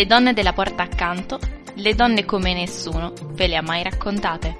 Le donne della porta accanto, le donne come nessuno ve le ha mai raccontate.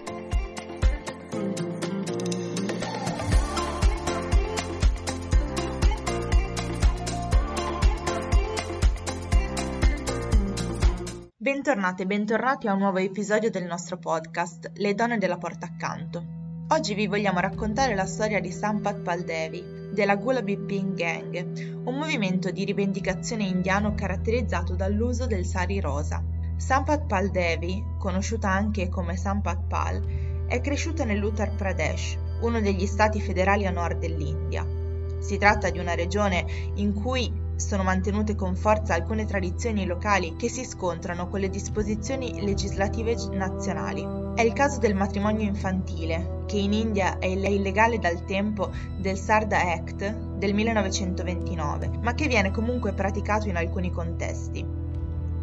Bentornate e bentornati a un nuovo episodio del nostro podcast Le donne della porta accanto. Oggi vi vogliamo raccontare la storia di Sampath Paldevi, della Gulabi Ping Gang, un movimento di rivendicazione indiano caratterizzato dall'uso del sari rosa. Sampath Pal Devi, conosciuta anche come Sampath Pal, è cresciuta nell'Uttar Pradesh, uno degli stati federali a nord dell'India. Si tratta di una regione in cui sono mantenute con forza alcune tradizioni locali che si scontrano con le disposizioni legislative nazionali. È il caso del matrimonio infantile, che in India è illegale dal tempo del Sarda Act del 1929, ma che viene comunque praticato in alcuni contesti.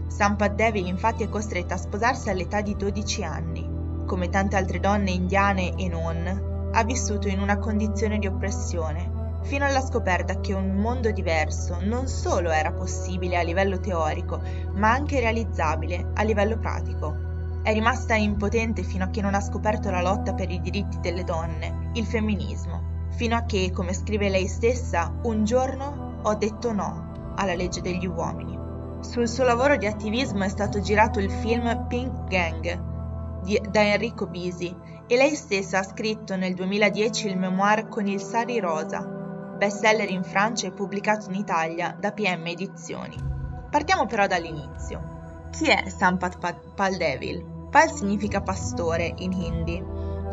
Sampath Devi infatti è costretta a sposarsi all'età di 12 anni. Come tante altre donne indiane e non, ha vissuto in una condizione di oppressione fino alla scoperta che un mondo diverso non solo era possibile a livello teorico, ma anche realizzabile a livello pratico. È rimasta impotente fino a che non ha scoperto la lotta per i diritti delle donne, il femminismo, fino a che, come scrive lei stessa, un giorno ho detto no alla legge degli uomini. Sul suo lavoro di attivismo è stato girato il film Pink Gang di, da Enrico Bisi e lei stessa ha scritto nel 2010 il memoir Con il sari rosa, bestseller in Francia e pubblicato in Italia da PM Edizioni. Partiamo però dall'inizio. Chi è Sampath Paldevil? Pal significa pastore in hindi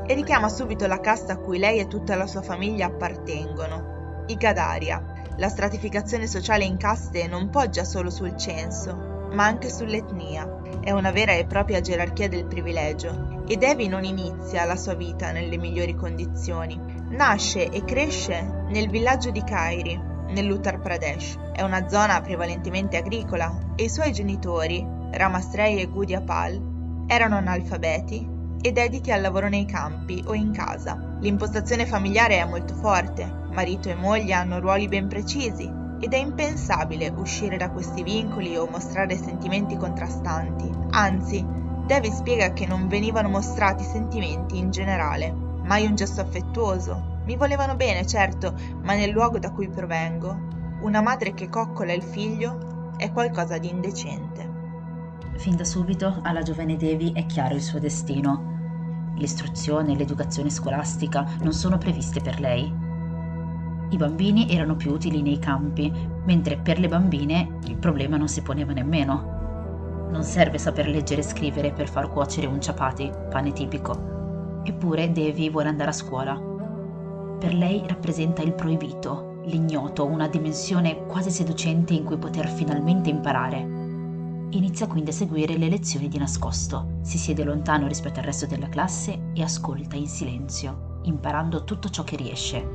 e richiama subito la casta a cui lei e tutta la sua famiglia appartengono, i Gadaria. La stratificazione sociale in caste non poggia solo sul censo, ma anche sull'etnia. È una vera e propria gerarchia del privilegio e Devi non inizia la sua vita nelle migliori condizioni, Nasce e cresce nel villaggio di Kairi, nell'Uttar Pradesh. È una zona prevalentemente agricola e i suoi genitori, Ramastrei e Gudiapal, erano analfabeti e dediti al lavoro nei campi o in casa. L'impostazione familiare è molto forte, marito e moglie hanno ruoli ben precisi ed è impensabile uscire da questi vincoli o mostrare sentimenti contrastanti. Anzi, Devi spiega che non venivano mostrati sentimenti in generale mai un gesto affettuoso. Mi volevano bene, certo, ma nel luogo da cui provengo, una madre che coccola il figlio è qualcosa di indecente. Fin da subito alla giovane Devi è chiaro il suo destino. L'istruzione e l'educazione scolastica non sono previste per lei. I bambini erano più utili nei campi, mentre per le bambine il problema non si poneva nemmeno. Non serve saper leggere e scrivere per far cuocere un ciapati, pane tipico. Eppure Devi vuole andare a scuola. Per lei rappresenta il proibito, l'ignoto, una dimensione quasi seducente in cui poter finalmente imparare. Inizia quindi a seguire le lezioni di nascosto, si siede lontano rispetto al resto della classe e ascolta in silenzio, imparando tutto ciò che riesce.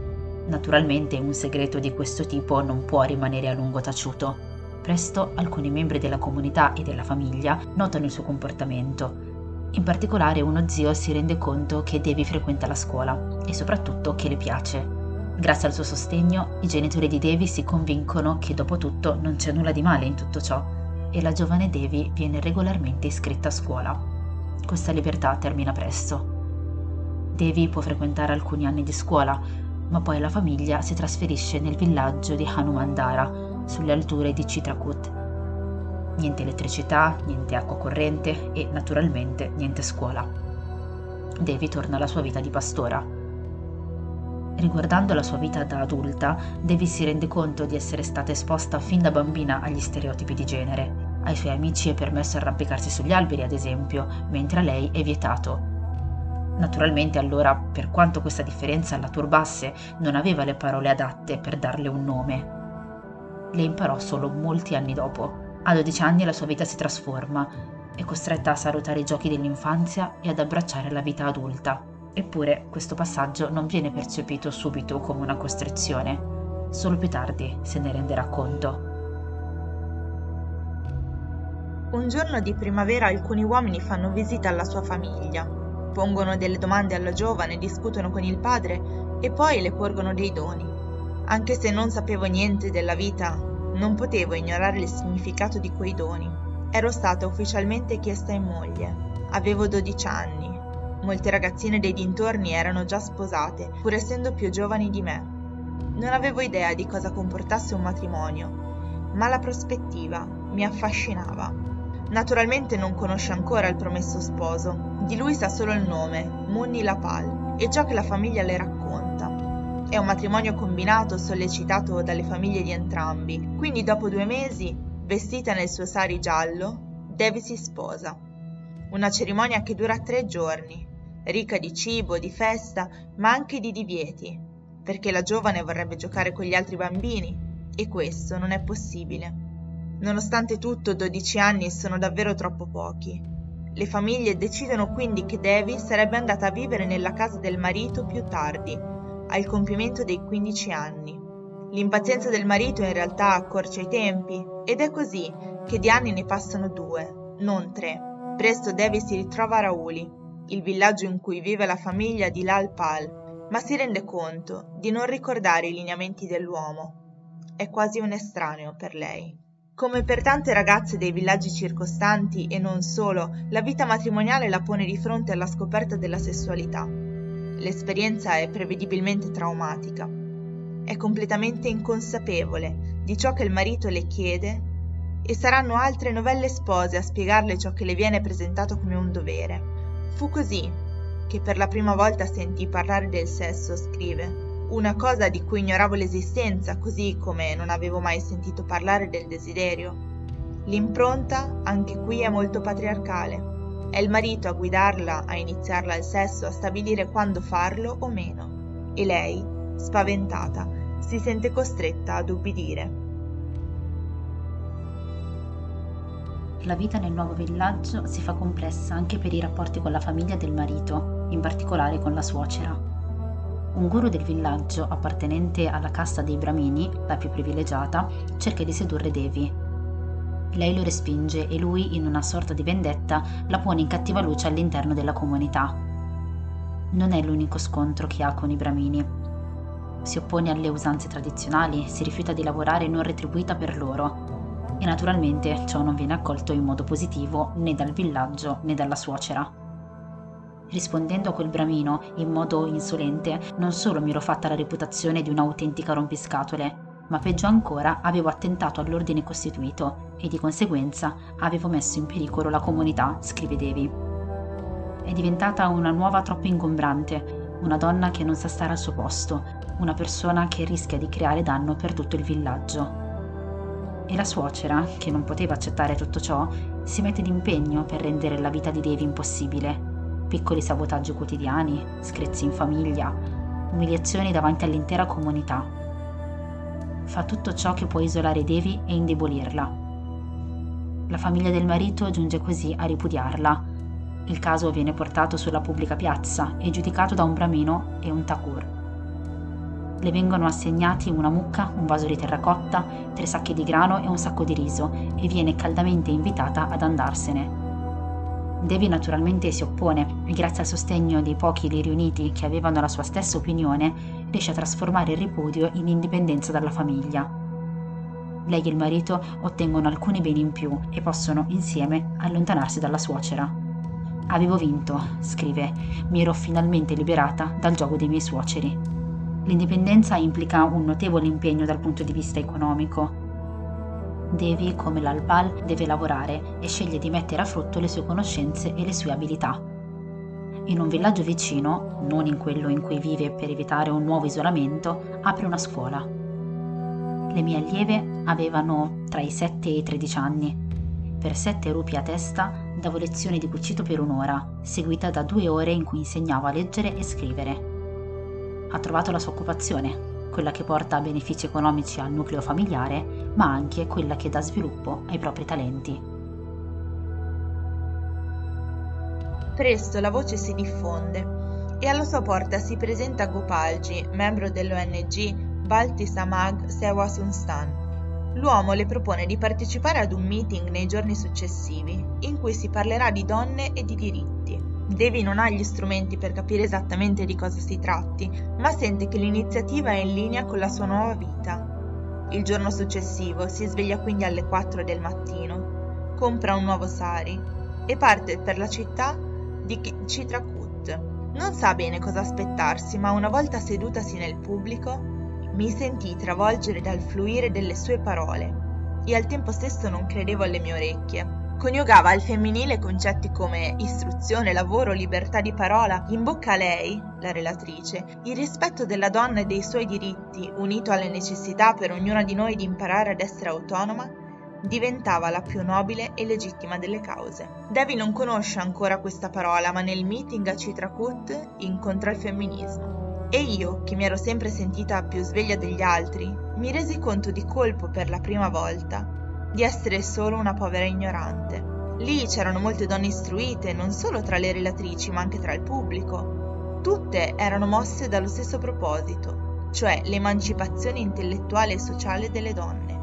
Naturalmente un segreto di questo tipo non può rimanere a lungo taciuto. Presto alcuni membri della comunità e della famiglia notano il suo comportamento in particolare uno zio si rende conto che Devi frequenta la scuola e soprattutto che le piace. Grazie al suo sostegno, i genitori di Devi si convincono che dopo tutto non c'è nulla di male in tutto ciò e la giovane Devi viene regolarmente iscritta a scuola. Questa libertà termina presto. Devi può frequentare alcuni anni di scuola, ma poi la famiglia si trasferisce nel villaggio di Hanumandara, sulle alture di Chitrakut, niente elettricità, niente acqua corrente e naturalmente niente scuola. Devi torna alla sua vita di pastora. Riguardando la sua vita da adulta, Devi si rende conto di essere stata esposta fin da bambina agli stereotipi di genere. Ai suoi amici è permesso arrampicarsi sugli alberi, ad esempio, mentre a lei è vietato. Naturalmente allora, per quanto questa differenza la turbasse, non aveva le parole adatte per darle un nome. Le imparò solo molti anni dopo, a 12 anni la sua vita si trasforma, è costretta a salutare i giochi dell'infanzia e ad abbracciare la vita adulta. Eppure questo passaggio non viene percepito subito come una costrizione, solo più tardi se ne renderà conto. Un giorno di primavera alcuni uomini fanno visita alla sua famiglia, pongono delle domande alla giovane, discutono con il padre e poi le porgono dei doni. Anche se non sapevo niente della vita non potevo ignorare il significato di quei doni. ero stata ufficialmente chiesta in moglie. Avevo 12 anni. Molte ragazzine dei dintorni erano già sposate, pur essendo più giovani di me. Non avevo idea di cosa comportasse un matrimonio, ma la prospettiva mi affascinava. Naturalmente non conosce ancora il promesso sposo, di lui sa solo il nome, Munni Lapal, e ciò che la famiglia le racconta. È un matrimonio combinato sollecitato dalle famiglie di entrambi, quindi dopo due mesi, vestita nel suo sari giallo, Devi si sposa. Una cerimonia che dura tre giorni, ricca di cibo, di festa, ma anche di divieti, perché la giovane vorrebbe giocare con gli altri bambini e questo non è possibile. Nonostante tutto, 12 anni sono davvero troppo pochi. Le famiglie decidono quindi che Devi sarebbe andata a vivere nella casa del marito più tardi, al compimento dei 15 anni. L'impazienza del marito in realtà accorcia i tempi ed è così che di anni ne passano due, non tre. Presto Devi si ritrova a Rauli, il villaggio in cui vive la famiglia di Lal Pal, ma si rende conto di non ricordare i lineamenti dell'uomo. È quasi un estraneo per lei. Come per tante ragazze dei villaggi circostanti e non solo, la vita matrimoniale la pone di fronte alla scoperta della sessualità. L'esperienza è prevedibilmente traumatica. È completamente inconsapevole di ciò che il marito le chiede e saranno altre novelle spose a spiegarle ciò che le viene presentato come un dovere. Fu così che per la prima volta sentì parlare del sesso, scrive, una cosa di cui ignoravo l'esistenza, così come non avevo mai sentito parlare del desiderio. L'impronta, anche qui, è molto patriarcale. È il marito a guidarla, a iniziarla al sesso, a stabilire quando farlo o meno. E lei, spaventata, si sente costretta ad ubbidire. La vita nel nuovo villaggio si fa complessa anche per i rapporti con la famiglia del marito, in particolare con la suocera. Un guru del villaggio, appartenente alla casta dei Bramini, la più privilegiata, cerca di sedurre Devi. Lei lo respinge e lui, in una sorta di vendetta, la pone in cattiva luce all'interno della comunità. Non è l'unico scontro che ha con i Bramini. Si oppone alle usanze tradizionali, si rifiuta di lavorare non retribuita per loro e naturalmente ciò non viene accolto in modo positivo né dal villaggio né dalla suocera. Rispondendo a quel bramino in modo insolente, non solo mi ero fatta la reputazione di un'autentica rompiscatole, ma peggio ancora avevo attentato all'ordine costituito e di conseguenza avevo messo in pericolo la comunità, scrive Devi. È diventata una nuova troppo ingombrante, una donna che non sa stare al suo posto, una persona che rischia di creare danno per tutto il villaggio e la suocera, che non poteva accettare tutto ciò, si mette d'impegno per rendere la vita di Devi impossibile. Piccoli sabotaggi quotidiani, screzi in famiglia, umiliazioni davanti all'intera comunità. Fa tutto ciò che può isolare Devi e indebolirla. La famiglia del marito giunge così a ripudiarla. Il caso viene portato sulla pubblica piazza e giudicato da un bramino e un takur le vengono assegnati una mucca, un vaso di terracotta, tre sacchi di grano e un sacco di riso e viene caldamente invitata ad andarsene. Devi naturalmente si oppone e grazie al sostegno dei pochi lì riuniti che avevano la sua stessa opinione riesce a trasformare il ripudio in indipendenza dalla famiglia. Lei e il marito ottengono alcuni beni in più e possono insieme allontanarsi dalla suocera. Avevo vinto, scrive, mi ero finalmente liberata dal gioco dei miei suoceri. L'indipendenza implica un notevole impegno dal punto di vista economico. Devi, come l'Alpal, deve lavorare e sceglie di mettere a frutto le sue conoscenze e le sue abilità. In un villaggio vicino, non in quello in cui vive per evitare un nuovo isolamento, apre una scuola. Le mie allieve avevano tra i 7 e i 13 anni. Per 7 rupi a testa davo lezioni di cucito per un'ora, seguita da due ore in cui insegnavo a leggere e scrivere ha trovato la sua occupazione, quella che porta benefici economici al nucleo familiare, ma anche quella che dà sviluppo ai propri talenti. Presto la voce si diffonde e alla sua porta si presenta Gopalji, membro dell'ONG Balti Samag Sewa Sunstan. L'uomo le propone di partecipare ad un meeting nei giorni successivi in cui si parlerà di donne e di diritti. Devi non ha gli strumenti per capire esattamente di cosa si tratti, ma sente che l'iniziativa è in linea con la sua nuova vita. Il giorno successivo si sveglia quindi alle 4 del mattino, compra un nuovo sari e parte per la città di Chitrakut. Non sa bene cosa aspettarsi, ma una volta sedutasi nel pubblico, mi sentii travolgere dal fluire delle sue parole e al tempo stesso non credevo alle mie orecchie. Coniugava al femminile concetti come istruzione, lavoro, libertà di parola. In bocca a lei, la relatrice, il rispetto della donna e dei suoi diritti, unito alle necessità per ognuna di noi di imparare ad essere autonoma, diventava la più nobile e legittima delle cause. Devi non conosce ancora questa parola, ma nel meeting a Citrakut incontra il femminismo. E io, che mi ero sempre sentita più sveglia degli altri, mi resi conto di colpo per la prima volta di essere solo una povera ignorante. Lì c'erano molte donne istruite, non solo tra le relatrici, ma anche tra il pubblico. Tutte erano mosse dallo stesso proposito, cioè l'emancipazione intellettuale e sociale delle donne.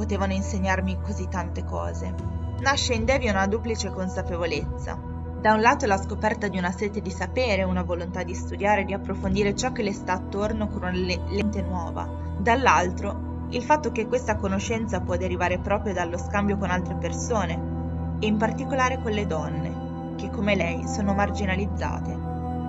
Potevano insegnarmi così tante cose. Nasce in Devi una duplice consapevolezza. Da un lato la scoperta di una sete di sapere, una volontà di studiare, di approfondire ciò che le sta attorno con una lente nuova. Dall'altro il fatto che questa conoscenza può derivare proprio dallo scambio con altre persone, e in particolare con le donne, che come lei sono marginalizzate.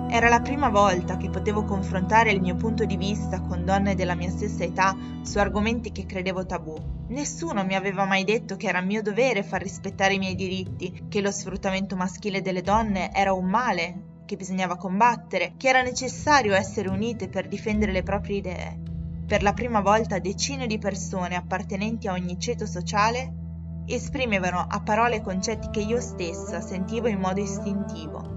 Era la prima volta che potevo confrontare il mio punto di vista con donne della mia stessa età su argomenti che credevo tabù. Nessuno mi aveva mai detto che era mio dovere far rispettare i miei diritti, che lo sfruttamento maschile delle donne era un male che bisognava combattere, che era necessario essere unite per difendere le proprie idee. Per la prima volta decine di persone appartenenti a ogni ceto sociale esprimevano a parole concetti che io stessa sentivo in modo istintivo.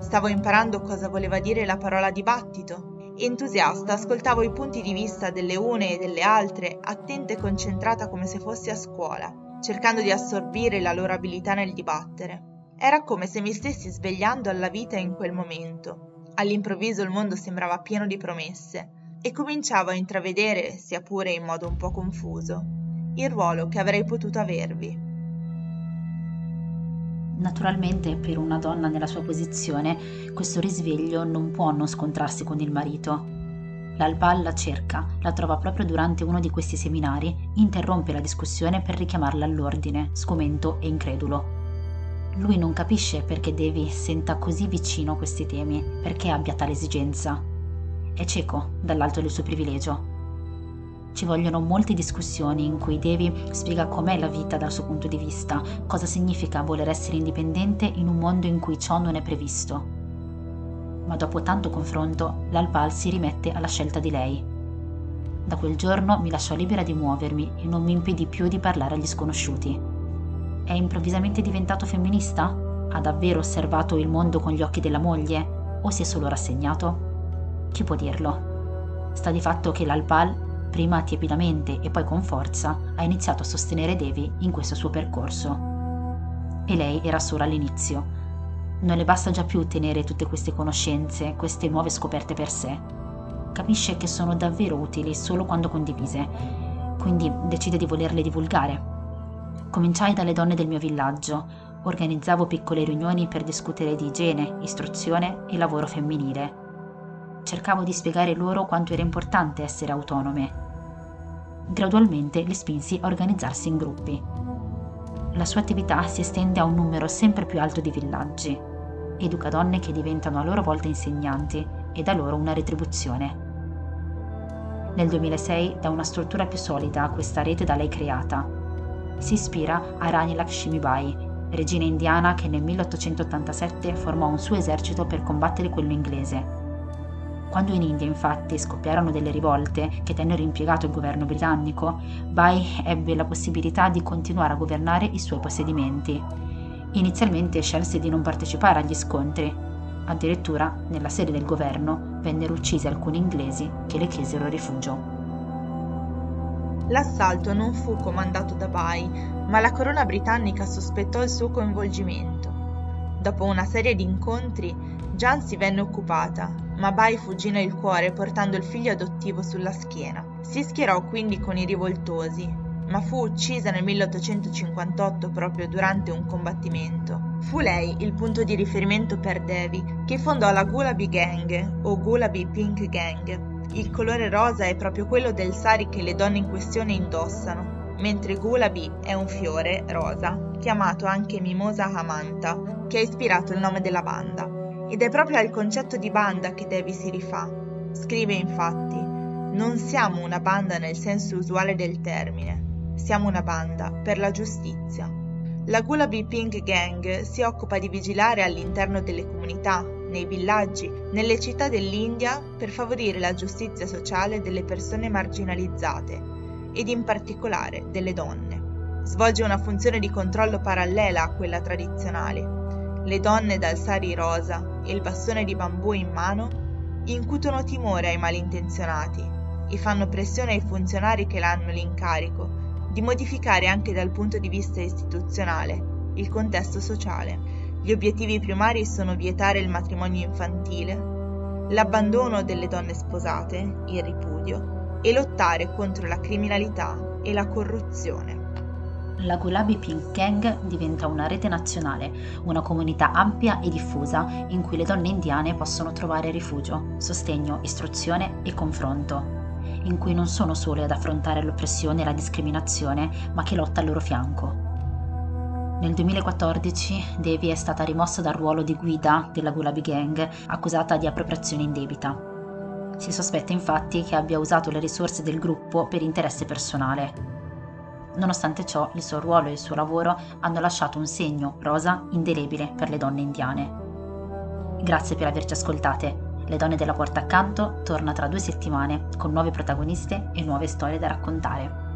Stavo imparando cosa voleva dire la parola dibattito. Entusiasta ascoltavo i punti di vista delle une e delle altre, attenta e concentrata come se fossi a scuola, cercando di assorbire la loro abilità nel dibattere. Era come se mi stessi svegliando alla vita in quel momento. All'improvviso il mondo sembrava pieno di promesse e cominciavo a intravedere, sia pure in modo un po' confuso, il ruolo che avrei potuto avervi. Naturalmente per una donna nella sua posizione questo risveglio non può non scontrarsi con il marito. L'Albal la cerca, la trova proprio durante uno di questi seminari, interrompe la discussione per richiamarla all'ordine, sgomento e incredulo. Lui non capisce perché Devi senta così vicino questi temi, perché abbia tale esigenza, è cieco dall'alto del suo privilegio. Ci vogliono molte discussioni in cui Devi spiega com'è la vita dal suo punto di vista, cosa significa voler essere indipendente in un mondo in cui ciò non è previsto. Ma dopo tanto confronto, l'Alpal si rimette alla scelta di lei. Da quel giorno mi lasciò libera di muovermi e non mi impedì più di parlare agli sconosciuti. È improvvisamente diventato femminista? Ha davvero osservato il mondo con gli occhi della moglie? O si è solo rassegnato? Chi può dirlo? Sta di fatto che l'Alpal, prima tiepidamente e poi con forza, ha iniziato a sostenere Devi in questo suo percorso. E lei era solo all'inizio. Non le basta già più tenere tutte queste conoscenze, queste nuove scoperte per sé. Capisce che sono davvero utili solo quando condivise, quindi decide di volerle divulgare. Cominciai dalle donne del mio villaggio, organizzavo piccole riunioni per discutere di igiene, istruzione e lavoro femminile cercavo di spiegare loro quanto era importante essere autonome. Gradualmente li spinsi a organizzarsi in gruppi. La sua attività si estende a un numero sempre più alto di villaggi. Educa donne che diventano a loro volta insegnanti e da loro una retribuzione. Nel 2006 dà una struttura più solida a questa rete da lei creata. Si ispira a Rani Lakshmibai, regina indiana che nel 1887 formò un suo esercito per combattere quello inglese quando in India infatti scoppiarono delle rivolte che tennero impiegato il governo britannico, Bai ebbe la possibilità di continuare a governare i suoi possedimenti. Inizialmente scelse di non partecipare agli scontri. Addirittura, nella sede del governo, vennero uccisi alcuni inglesi che le chiesero rifugio. L'assalto non fu comandato da Bai, ma la corona britannica sospettò il suo coinvolgimento. Dopo una serie di incontri, Jansi venne occupata, ma Bai fuggì nel cuore portando il figlio adottivo sulla schiena. Si schierò quindi con i rivoltosi, ma fu uccisa nel 1858 proprio durante un combattimento. Fu lei il punto di riferimento per Devi, che fondò la Gulabi Gang o Gulabi Pink Gang. Il colore rosa è proprio quello del sari che le donne in questione indossano. mentre Gulabi è un fiore rosa, chiamato anche Mimosa Amanta, che ha ispirato il nome della banda. Ed è proprio al concetto di banda che Devi si rifà. Scrive infatti: Non siamo una banda nel senso usuale del termine, siamo una banda per la giustizia. La Gulabi Pink Gang si occupa di vigilare all'interno delle comunità, nei villaggi, nelle città dell'India per favorire la giustizia sociale delle persone marginalizzate ed in particolare delle donne. Svolge una funzione di controllo parallela a quella tradizionale. Le donne dal sari rosa e il bastone di bambù in mano incutono timore ai malintenzionati e fanno pressione ai funzionari che l'hanno l'incarico di modificare anche dal punto di vista istituzionale il contesto sociale. Gli obiettivi primari sono vietare il matrimonio infantile, l'abbandono delle donne sposate, il ripudio, e lottare contro la criminalità e la corruzione. La Gulabi Pink Gang diventa una rete nazionale, una comunità ampia e diffusa in cui le donne indiane possono trovare rifugio, sostegno, istruzione e confronto, in cui non sono sole ad affrontare l'oppressione e la discriminazione, ma che lotta al loro fianco. Nel 2014 Devi è stata rimossa dal ruolo di guida della Gulabi Gang, accusata di appropriazione indebita. Si sospetta infatti che abbia usato le risorse del gruppo per interesse personale. Nonostante ciò, il suo ruolo e il suo lavoro hanno lasciato un segno rosa indelebile per le donne indiane. Grazie per averci ascoltate. Le donne della porta accanto torna tra due settimane con nuove protagoniste e nuove storie da raccontare.